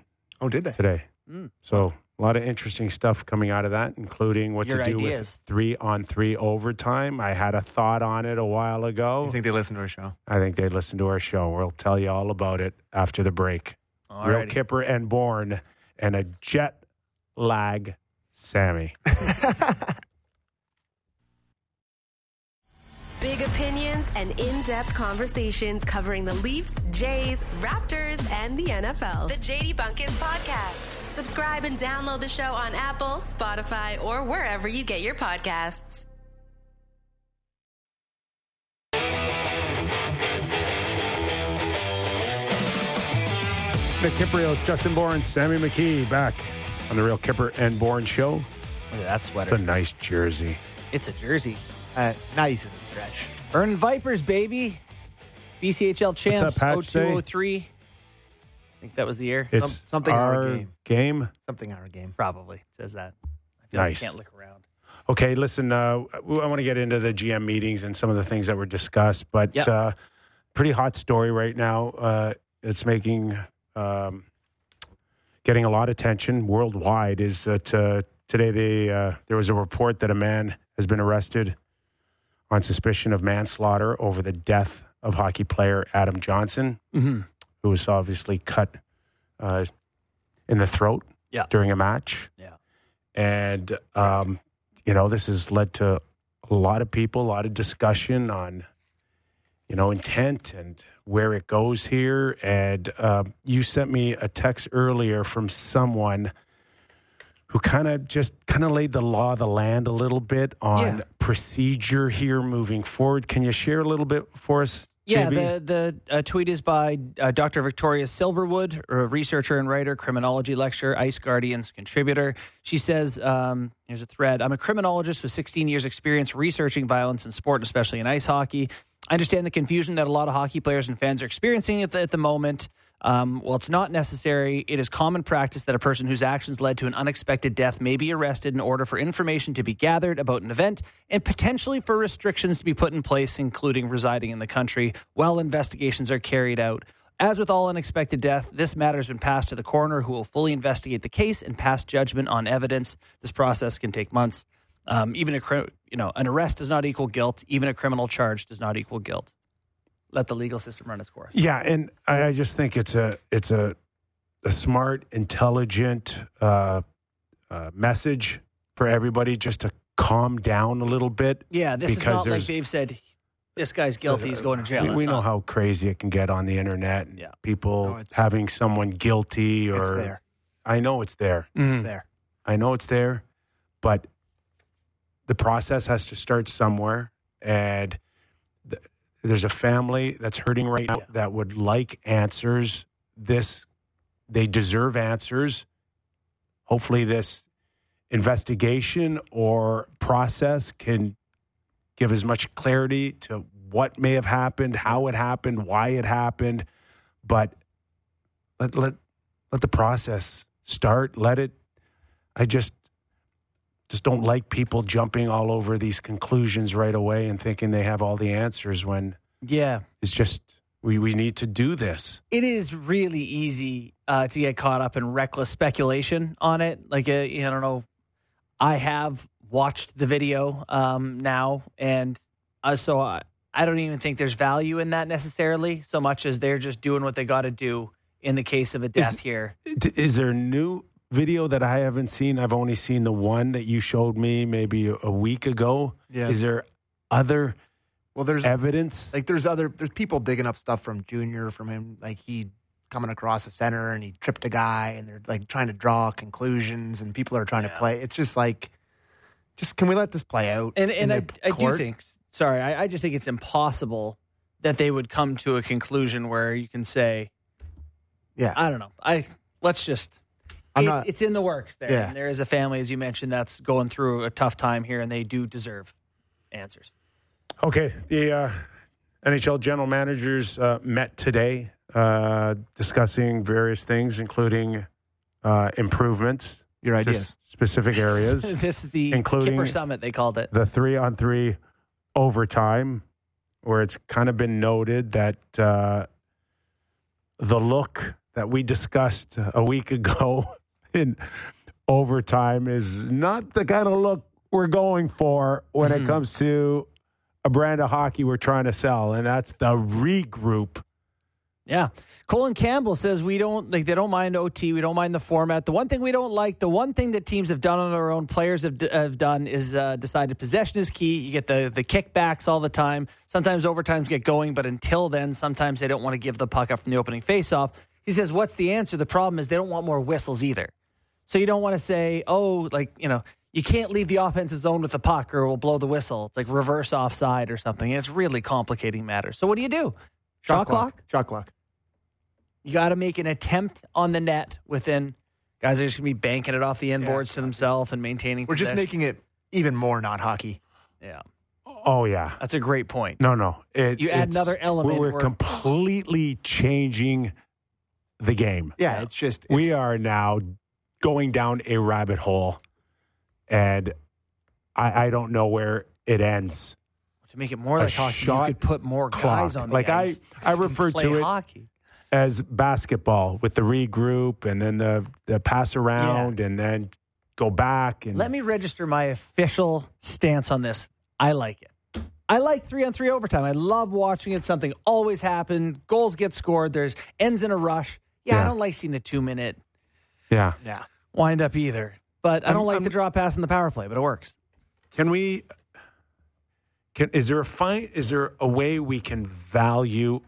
Oh, did they? today, Mm. so a lot of interesting stuff coming out of that, including what Your to do ideas. with three on three overtime. I had a thought on it a while ago. I think they listen to our show. I think they listen to our show. We'll tell you all about it after the break. Real Kipper and Bourne and a jet lag Sammy. Big opinions and in depth conversations covering the Leafs, Jays, Raptors, and the NFL. The JD Bunkis Podcast. Subscribe and download the show on Apple, Spotify, or wherever you get your podcasts. Nick Kypreos, Justin Bourne, Sammy McKee back on the Real Kipper and Bourne show. Look at that sweater. It's a nice jersey. It's a jersey. Uh, nice is a stretch. Burn Vipers, baby. BCHL champs, that patch say? 0203. I think that was the year. It's Some- something in our our game. game. Something our game. Probably it says that. I feel Nice. like I can't look around. Okay, listen, uh, I want to get into the GM meetings and some of the things that were discussed, but Yep. uh, pretty hot story right now. Uh, it's making um, getting a lot of attention worldwide. Is that uh, today they, uh, there was a report that a man has been arrested on suspicion of manslaughter over the death of hockey player Adam Johnson, Mm-hmm. who was obviously cut uh, in the throat Yeah. during a match. Yeah. And, um, you know, this has led to a lot of people, a lot of discussion on, you know, intent and where it goes here. And um, you sent me a text earlier from someone who kind of just kind of laid the law of the land a little bit on Yeah. procedure here moving forward. Can you share a little bit for us? Yeah, JB? the the uh, tweet is by uh, Dr. Victoria Silverwood, a researcher and writer, criminology lecturer, Ice Guardians contributor. She says, um, "Here's a thread. I'm a criminologist with 16 years' experience researching violence in sport, especially in ice hockey. I understand the confusion that a lot of hockey players and fans are experiencing at the, at the moment." Um, well, it's not necessary. It is common practice that a person whose actions led to an unexpected death may be arrested in order for information to be gathered about an event and potentially for restrictions to be put in place, including residing in the country while investigations are carried out. As with all unexpected death, this matter has been passed to the coroner, who will fully investigate the case and pass judgment on evidence. This process can take months. Um, even a you know an arrest does not equal guilt. Even a criminal charge does not equal guilt. Let the legal system run its course. Yeah, and I, I just think it's a it's a a smart, intelligent uh, uh, message for everybody just to calm down a little bit. Yeah, this is Because not like Dave said. This guy's guilty. He's going to jail. We, we know not- how crazy it can get on the internet. and Yeah. people No, having someone guilty or It's there. I know it's there. Mhm. There. I know it's there, but the process has to start somewhere. And th- there's a family that's hurting right now that would like answers. This, they deserve answers. Hopefully, this investigation or process can give as much clarity to what may have happened, how it happened, why it happened. But let let let the process start. Let it. I just just don't like people jumping all over these conclusions right away and thinking they have all the answers when Yeah, it's just we, we need to do this. it is really easy uh, to get caught up in reckless speculation on it. Like, uh, I don't know, I have watched the video um, now, and uh, so I, I don't even think there's value in that necessarily, so much as they're just doing what they got to do in the case of a death here. D- Is there new video that I haven't seen? I've only seen the one that you showed me maybe a, a week ago. Yeah. Is there other Well, there's evidence? like there's other there's people digging up stuff from Junior from him like he coming across the center and he tripped a guy and they're like trying to draw conclusions and people are trying to play. It's just like, just can we let this play out? And in and I, the I do think, sorry, I, I just think it's impossible that they would come to a conclusion where you can say, yeah, I don't know. I let's just. I'm it- not- it's in the works there. Yeah. And there is a family, as you mentioned, that's going through a tough time here, and they do deserve answers. Okay, the uh, NHL general managers uh, met today uh, discussing various things, including uh, improvements your ideas. specific areas. this is the Including- Kipper Summit, they called it. the three on three overtime, where it's kind of been noted that uh, the look that we discussed a week ago in overtime is not the kind of look we're going for when it comes to a brand of hockey we're trying to sell, and that's the regroup. Yeah. Colin Campbell says we don't like they don't mind OT, we don't mind the format. The one thing we don't like, the one thing that teams have done on their own, players have, have done is uh, decided possession is key. You get the the kickbacks all the time. Sometimes overtimes get going, but until then, sometimes they don't want to give the puck up from the opening faceoff. He says, "What's the answer? The problem is they don't want more whistles either. So you don't want to say, oh, like you know." You can't leave the offensive zone with the puck or we'll blow the whistle. It's like reverse offside or something. It's really complicating matters. So what do you do? Shot clock? Shot clock. You got to make an attempt on the net within. Guys are just going to be banking it off the end Yeah, boards to themselves and maintaining. We're just making it even more not hockey. Yeah, Oh yeah, that's a great point. no, no. It, You add another element We're where- completely changing the game. Yeah, it's just we are now going down a rabbit hole, and I, I don't know where it ends. To make it more A like hockey, you could put more clock. guys on. The Like I, I refer to it hockey. as basketball with the regroup and then the the pass around and then go back and Let me register my official stance on this. I like it. I like three on three overtime. I love watching it. Something always happen. Goals get scored. There's ends in a rush. Yeah, I don't like seeing the two minute yeah. yeah. wind up either. But I don't I'm- like I'm- the draw pass in the power play. But it works. Can we? Can is there a fine? Is there a way we can value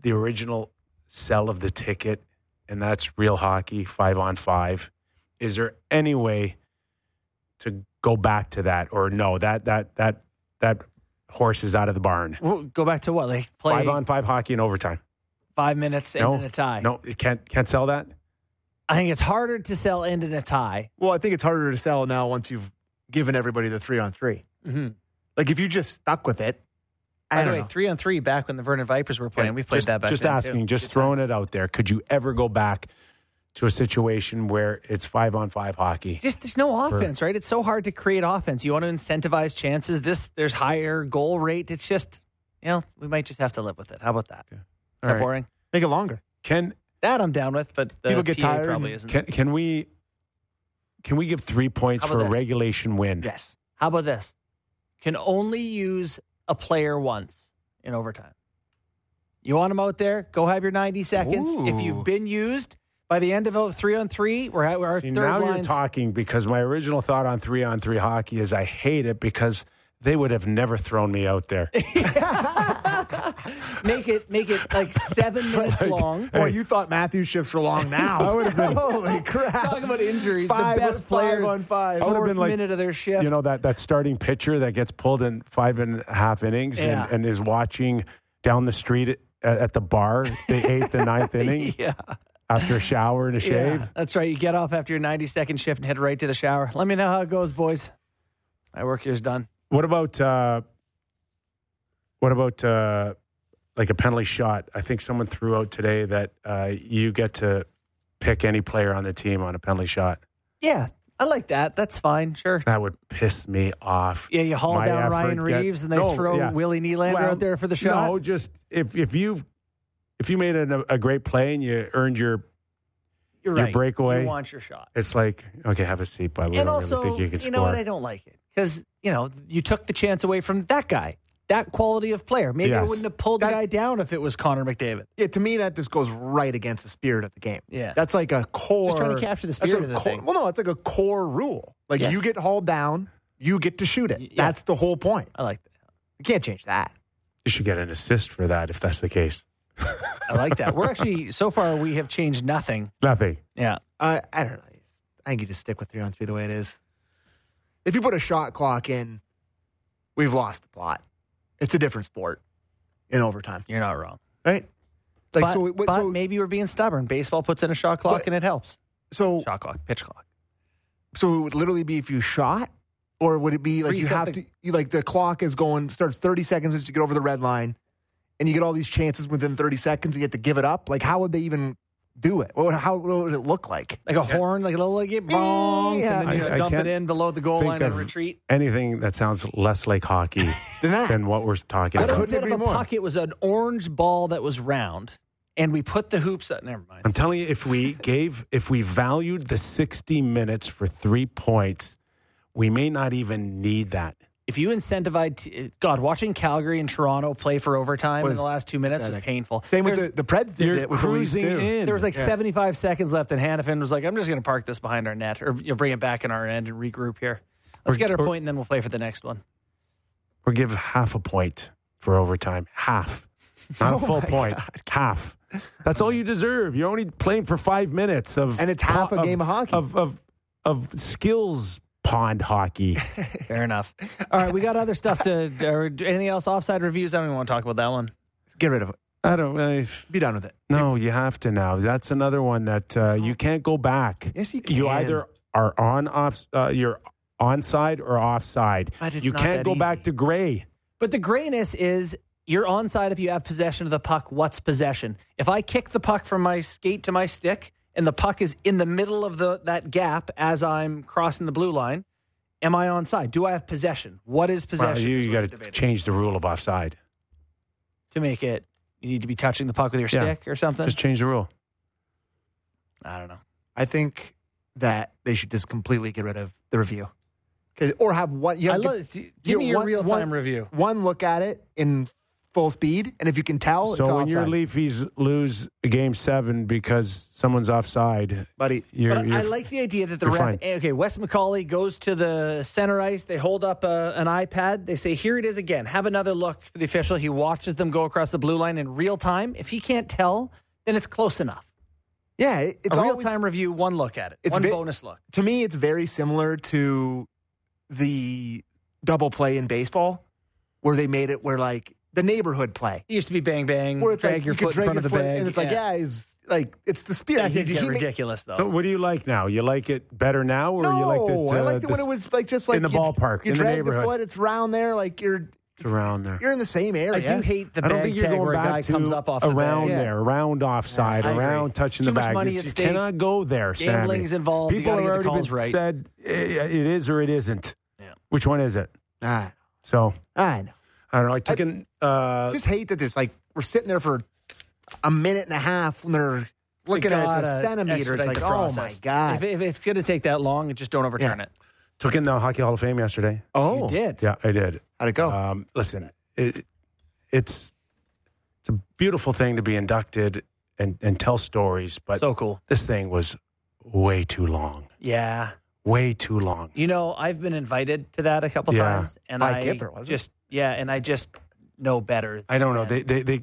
the original sell of the ticket, and that's real hockey five on five? Is there any way to go back to that, or no? That that that that horse is out of the barn. Well, go back to what? Like play Five on five hockey in overtime. five minutes end No, in a tie. no, it can't can't sell that. I think it's harder to sell end in a tie. Well, I think it's harder to sell now once you've given everybody the three on 3 Mm-hmm. Like if you just stuck with it, I By the way, know. three on three back when the Vernon Vipers were playing. We played just, that back Just then, asking, too. just Good throwing times. it out there. Could you ever go back to a situation where it's five on five hockey? Just there's no offense, right? It's so hard to create offense. You want to incentivize chances. This there's higher goal rate. It's just you know we might just have to live with it. How about that? that right. boring? Make it longer. Can That I'm down with, but the People get PA tired probably and- isn't. can can we can we give three points for about a regulation win? Yes. How about this? Can only use a player once in overtime. You want him out there? Go have your 90 seconds. If you've been used by the end of a three on three, we're at our See, third now you're lines. talking because my original thought on three on three hockey is I hate it because they would have never thrown me out there. Make it make it like seven minutes long. Boy, you thought Matthews shifts were long now. I would have been- Holy crap. Talk about injuries. Five, the best players on five. I would have fourth been like- minute of their shift. you know that that starting pitcher that gets pulled in five and a half innings Yeah. and, and is watching down the street at, at the bar the eighth and ninth inning yeah. after a shower and a shave. Yeah, that's right. You get off after your 90 second shift and head right to the shower. Let me know how it goes, boys. My work here's done. What about uh, what about uh, like a penalty shot? I think someone threw out today that uh, you get to pick any player on the team on a penalty shot. Yeah, I like that. That's fine. Sure. That would piss me off. Yeah, you haul My down Ryan get- Reeves and they No, throw yeah. Willie Nylander Well, out there for the shot. No, just if if you've if you made a, a great play and you earned your You're your right. breakaway- You want your shot. It's like, okay, have a seat, but we and don't also, really think you can you know score. what? I don't like it because you know you took the chance away from that guy, that quality of player. Maybe I wouldn't have pulled the guy down if it was Connor McDavid. Yeah, to me, that just goes right against the spirit of the game. Yeah. That's like a core. Just trying to capture the spirit of the core- thing. Well, no, it's like a core rule. Like Yes. you get hauled down, you get to shoot it. Yeah. That's the whole point. I like that. You can't change that. you should get an assist for that if that's the case. I like that. We're actually so far we have changed nothing. Nothing. Yeah. I I don't know. I think you just stick with three on three the way it is. If you put a shot clock in, we've lost the plot. It's a different sport in overtime, You're not wrong. right? Like but, so. but so maybe we're being stubborn. Baseball puts in a shot clock But- and it helps. so Shot clock, pitch clock. So it would literally be if you shot, or would it be like you have the- to? You, like the clock is going starts thirty seconds as you get over the red line, and you get all these chances within thirty seconds. You get to give it up. Like how would they even do it? What would, how what would it look like? Like a horn, like a little like it, bonk, Yeah. and then you I- I dump it can't in below the goal think line and of- retreat. Anything that sounds less like hockey Than that. than what we're talking I But about. couldn't instead of a more. puck, it was an orange ball that was round, and we put the hoops. Up, never mind. I'm telling you, if we gave, if we valued the 60 minutes for three points, we may not even need that. If you incentivize, t- God, watching Calgary and Toronto play for overtime in the last two minutes is painful. Same with the the Preds did You're it with cruising too. in. There was like Yeah. 75 seconds left, and Hanifin was like, "I'm just going to park this behind our net, or you know, bring it back in our end and regroup here. Let's Or- get our or- point, and then we'll play for the next one." or give half a point for overtime. Half. Not a Oh full my point. Half. That's all you deserve. You're only playing for five minutes of And it's half a game of hockey. Of of of skills pond hockey. Fair enough. All right, we got other stuff to. Or anything else? Offside reviews. I don't even want to talk about that one. Get rid of it. I don't I, Be done with it. no, you have to now. That's another one that uh, you can't go back. Yes, you can. You either are on off uh, you're onside or offside. But it's You not can't that go back to gray. But the grayness is you're onside if you have possession of the puck. What's possession? If I kick the puck from my skate to my stick and the puck is in the middle of the that gap as I'm crossing the blue line, am I onside? Do I have possession? What is Well, possession? you you got to change the rule of offside. to make it. You need to be touching the puck with your Yeah. stick or something. Just change the rule. I don't know. I think that they should just completely get rid of the review. or have what you have to- love. Give you me your one- real time review. one look at it in full speed, and if you can tell, it's So when your Leafies lose game seven because someone's offside, buddy. you're, But you're I like the idea that the you're ref. fine. Okay, Wes McCauley goes to the center ice. They hold up a, an iPad. They say, "Here it is again. Have another look for the official." He watches them go across the blue line in real time. If he can't tell, then it's close enough. Yeah, it's a real time review, one look at it, It's one ve- bonus look. To me, it's very similar to the double play in baseball, where they made it where like the neighborhood play, It used to be bang bang, where it's drag like your you could foot in front your of the foot, bag, and it's like yeah, he's like it's the spirit. that He- did get he ma- ridiculous though. So what do you like now? You like it better now, or No, you liked it? I uh, liked it when it was like just like in the you, ballpark, You in the drag the neighborhood. foot, it's round there, like you're it's around there. you're in the same area. I do hate the I don't bag think you're tag going where a guy back to comes up off the around bag. Yeah. there, around offside, I agree. around touching Too the much bag. money You at stake. cannot go there. Sammy. Gambling's involved. People gotta have get the already calls been right. said eh, it is or it isn't. Yeah. Which one is it? Ah, So I know. I don't know. I took an uh, just hate that this like we're sitting there for a minute and a half when they're looking at it, it's a centimeter. It's like, oh my god. If, if it's going to take that long, just don't overturn Yeah. it. Took in the Hockey Hall of Fame yesterday. oh, You did. Yeah, I did. how'd it go? Um, listen, it, it's it's a beautiful thing to be inducted and, and tell stories, but So cool. this thing was way too long. Yeah. Way too long. You know, I've been invited to that a couple Yeah. times, and By I Kipper, wasn't it? just yeah, and I just know better. I don't know. They, they, they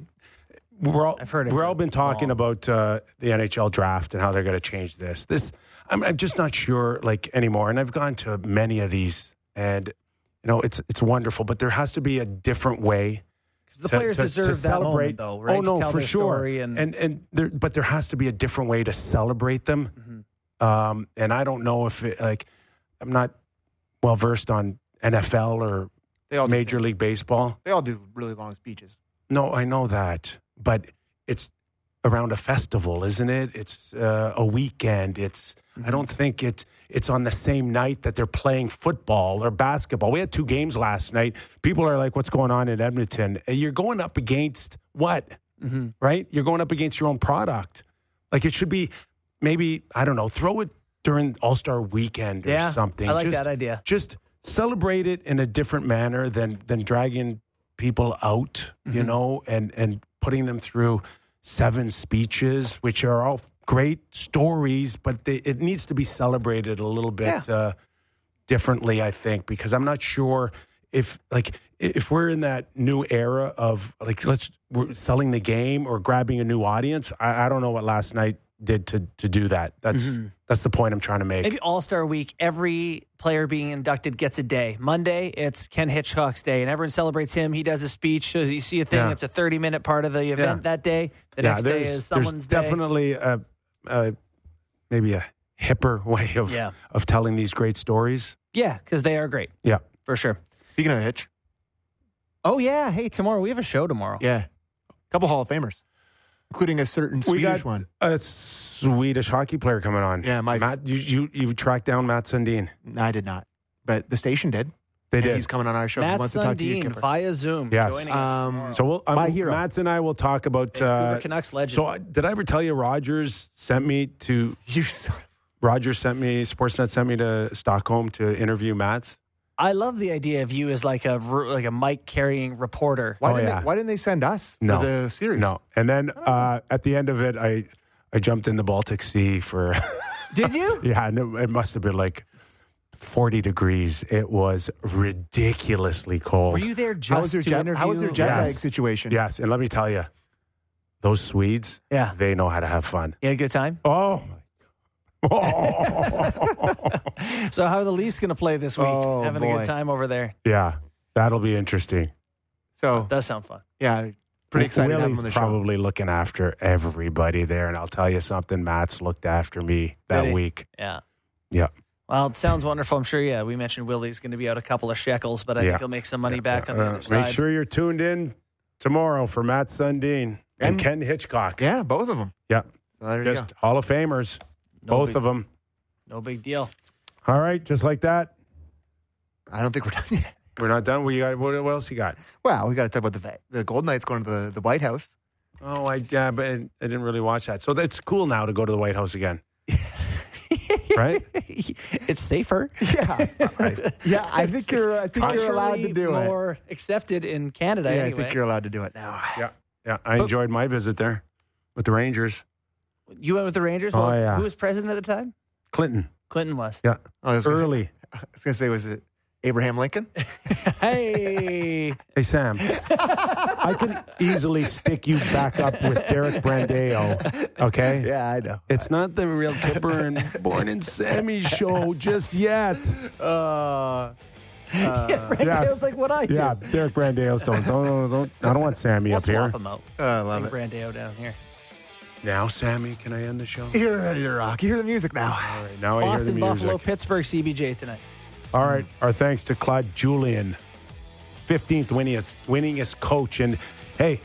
we're all, I've heard we're all been talking about uh, the NHL draft and how they're going to change this. This, I'm, I'm just not sure like anymore. And I've gone to many of these, and you know, it's it's wonderful, but there has to be a different way. the to- players to- to deserve that celebrate. moment, though, right? Oh no, to for sure. And, and and there, but there has to be a different way to celebrate them. Mm-hmm. Um, and I don't know if it, like I'm not well versed on NFL or they all Major. League Baseball. They all do really long speeches. No, I know that, but it's around a festival, isn't it? It's uh, a weekend. It's I don't think it's it's on the same night that they're playing football or basketball. We had two games last night. People are like, "What's going on in Edmonton?" You're going up against what? Right? You're going up against your own product. Like it should be maybe I don't know. Throw it during All Star Weekend or Yeah, something. I like Just- that idea. just celebrate it in a different manner than than dragging people out, Mm-hmm. you know, and and putting them through seven speeches, which are all great stories, but they, it needs to be celebrated a little bit uh, differently, I think, because I'm not sure if like if we're in that new era of like let's we're selling the game or grabbing a new audience. I, I don't know what last night did to to do that. That's that's the point I'm trying to make. Mm-hmm. Maybe All Star Week, every player being inducted gets a day. Monday, it's Ken Hitchcock's day, and everyone celebrates him. He does a speech. So you see a thing. Yeah. It's a thirty-minute part of the event Yeah. that day. The next day is someone's there's day. definitely a, a maybe a hipper way of Yeah. of telling these great stories. Yeah, because they are great Yeah, for sure. Speaking of Hitch, Oh yeah, hey, tomorrow we have a show tomorrow. yeah, a couple Hall of Famers, including a certain we Swedish got one. a Swedish hockey player coming on. Yeah, my- Matt. You you, you tracked down Mats Sundin. I did not, but the station did. They And did. He's coming on our show. he Matt wants to talk to you. Sundin Kipper. via Zoom Yes. joining us Um. So we'll, um, My hero. Mats and I will talk about. Uh, Canucks legend. so uh, did I ever tell you Rogers sent me to You son of- Rogers sent me Sportsnet sent me to Stockholm to interview Mats. I love the idea of you as like a like a mic carrying reporter. Why Oh, didn't yeah. they, Why didn't they send us No. for the series? No, and then uh, at the end of it, I I jumped in the Baltic Sea for. Did you? Yeah, and it, it must have been like 40 degrees. It was ridiculously cold. Were you there just How was their to jet? interview? How was their jet lag Yes. situation? Yes, and let me tell you, those Swedes, Yeah. they know how to have fun. You had a good time. Oh. So how are the Leafs going to play this week? Oh, Having a good time over there. yeah, that'll be interesting. So Does sound fun. yeah, pretty excited to have Willie's on the show. probably looking after everybody there, and I'll tell you something. Mats looked after me that Did he? week. Yeah. Yeah, Well, it sounds wonderful. I'm sure. Yeah, we mentioned Willie's going to be out a couple of shekels, but I Yeah. think he'll make some money back on the Uh, other side. Make sure you're tuned in tomorrow for Mats Sundin and, And- Ken Hitchcock. Yeah, both of them. Yeah, So there just you Hall of Famers, No both big- of them. No big deal. All right, just like that. I don't think we're done yet. We're not done. We got what, what else you got? Well, we got to talk about the va- the Golden Knights going to the, the White House. Oh, I yeah, but I didn't really watch that. So it's cool now to go to the White House again, right? it's safer. Yeah, yeah. I think you're. I think you're allowed to Culturally do it. More accepted in Canada. Yeah, anyway. I think you're allowed to do it now. Yeah, yeah. I enjoyed my visit there with the Rangers. You went with the Rangers. Oh, yeah. Who was president at the time? Clinton. Clinton was. Yeah, I was gonna- early. I was going to say, was it Abraham Lincoln? Hey, Hey Sam, I can easily stick you back up with Derek Brandeo. Okay. Yeah, I know. It's not the real Kipper and Bourne and Sammy show just yet. Uh, Brandale's yes. like what I do. Yeah, Derek Brandeo's don't, don't, don't, I don't want Sammy We'll up here. swap him out. I love Bring it. Brandeo down here. Now, Sammy, can I end the show? You're ready to rock. Hear the music now. All right, now I hear the Boston, music. Buffalo, Pittsburgh, CBJ tonight. All right. Our thanks to Claude Julien, 15th winningest, winningest coach. And hey,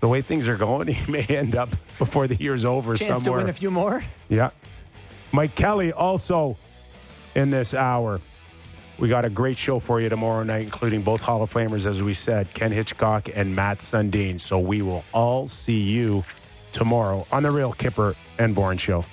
the way things are going, he may end up before the year's over Chance to somewhere. win a few more. yeah. Mike Kelly also in this hour. We got a great show for you tomorrow night, including both Hall of Famers, as we said, Ken Hitchcock and Mats Sundin. So we will all see you tomorrow on the Real Kipper and Bourne Show.